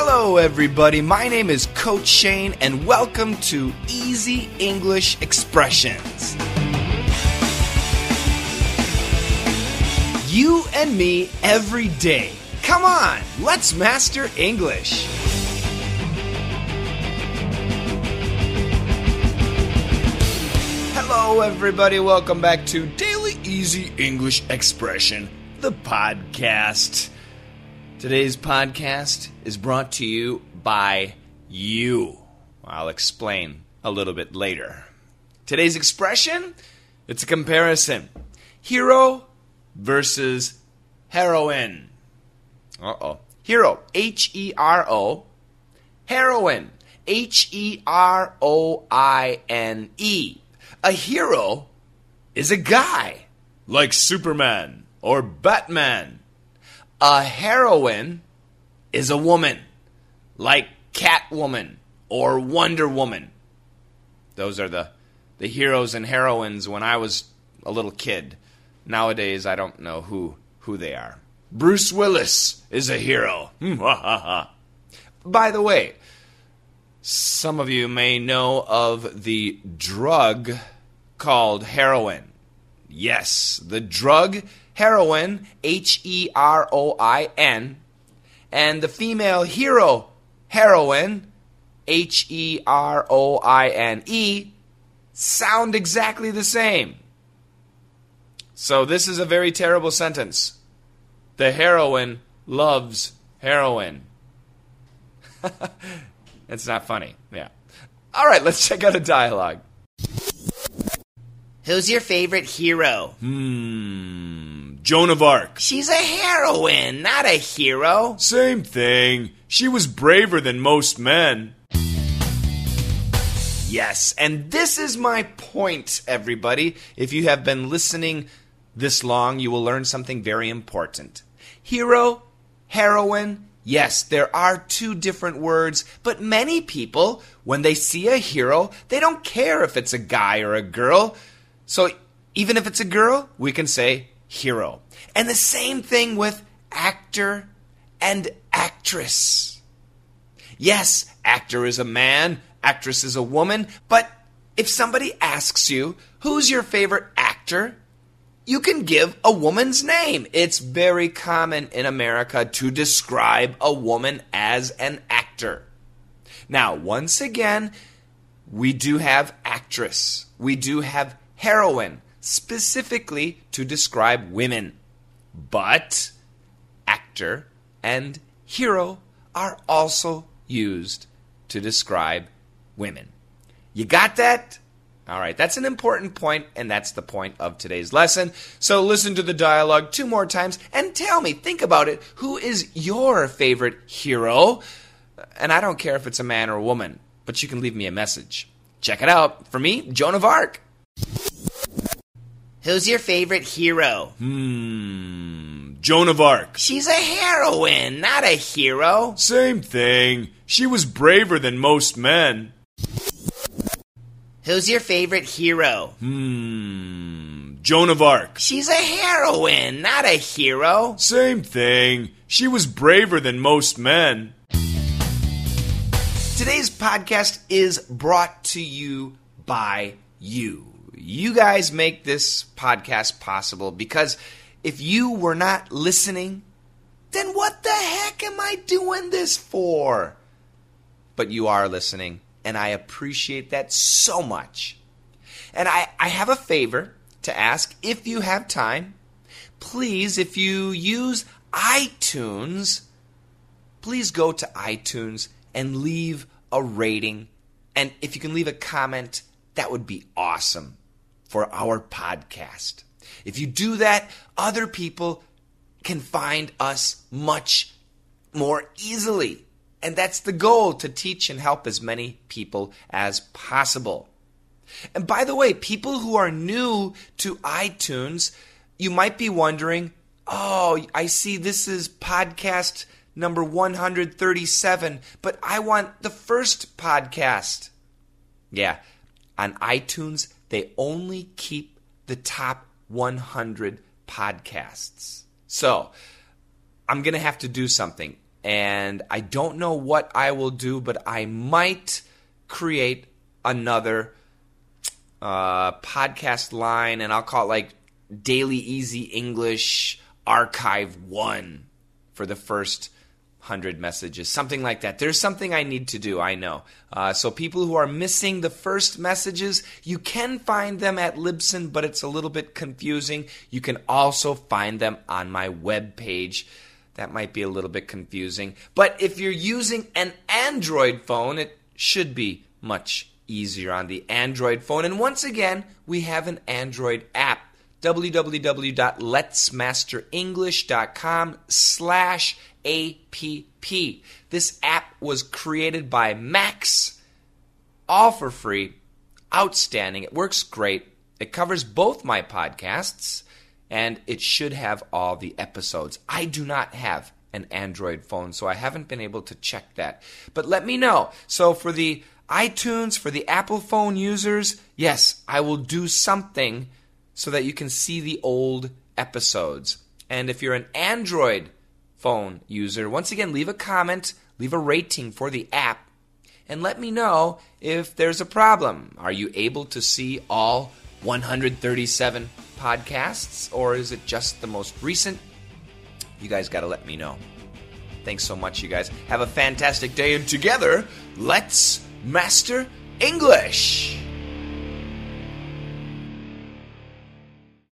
Hello, everybody. My name is Coach Shane, and welcome to Easy English Expressions. You and me every day. Come on, let's master English. Hello, everybody. Welcome back to Daily Easy English Expression, the podcast. Today's podcast is brought to you by you. I'll explain a little bit later. Today's expression, it's a comparison. Hero versus heroine. Uh-oh. Hero, H E R O. Heroine, H E R O I N E. A hero is a guy like Superman or Batman. A heroine is a woman like Catwoman or Wonder Woman. Those are the the heroes and heroines when I was a little kid. Nowadays I don't know who who they are. Bruce Willis is a hero. By the way, some of you may know of the drug called heroin. Yes, the drug heroin, H E R O I N, and the female hero heroine, H E R O I N E, sound exactly the same. So this is a very terrible sentence. The heroine loves heroin. it's not funny. Yeah. All right, let's check out a dialogue. Who's your favorite hero? Hmm. Joan of Arc. She's a heroine, not a hero. Same thing. She was braver than most men. Yes, and this is my point, everybody. If you have been listening this long, you will learn something very important. Hero, heroine, yes, there are two different words, but many people, when they see a hero, they don't care if it's a guy or a girl. So even if it's a girl, we can say hero. And the same thing with actor and actress. Yes, actor is a man, actress is a woman, but if somebody asks you, who's your favorite actor? You can give a woman's name. It's very common in America to describe a woman as an actor. Now, once again, we do have actress. We do have heroine, specifically to describe women. But actor and hero are also used to describe women. You got that? All right, that's an important point, and that's the point of today's lesson. So listen to the dialogue two more times and tell me, think about it, who is your favorite hero? And I don't care if it's a man or a woman, but you can leave me a message. Check it out. For me, Joan of Arc. Who's your favorite hero? Hmm. Joan of Arc. She's a heroine, not a hero. Same thing. She was braver than most men. Who's your favorite hero? Hmm. Joan of Arc. She's a heroine, not a hero. Same thing. She was braver than most men. Today's podcast is brought to you by you. You guys make this podcast possible because if you were not listening, then what the heck am I doing this for? But you are listening, and I appreciate that so much. And I, I have a favor to ask if you have time. Please, if you use iTunes, please go to iTunes and leave a rating. And if you can leave a comment, that would be awesome for our podcast. If you do that, other people can find us much more easily. And that's the goal to teach and help as many people as possible. And by the way, people who are new to iTunes, you might be wondering, oh, I see this is podcast number 137, but I want the first podcast. Yeah, on iTunes, they only keep the top 100 podcasts. So, I'm going to have to do something. and I don't know what I will do, but I might create another uh, podcast line, and I'll call it like Daily Easy English Archive 1 for the first 100 messages, something like that. There's something I need to do, I know. Uh, so, people who are missing the first messages, you can find them at Libsyn, but it's a little bit confusing. You can also find them on my web page. That might be a little bit confusing. But if you're using an Android phone, it should be much easier on the Android phone. And once again, we have an Android app www.letsmasterenglish.com slash app. This app was created by Max, all for free, outstanding. It works great. It covers both my podcasts, and it should have all the episodes. I do not have an Android phone, so I haven't been able to check that. But let me know. So for the iTunes, for the Apple phone users, yes, I will do something so that you can see the old episodes. And if you're an Android phone user, once again, leave a comment, leave a rating for the app, and let me know if there's a problem. Are you able to see all 137 podcasts, or is it just the most recent? You guys got to let me know. Thanks so much, you guys. Have a fantastic day, and together, let's master English.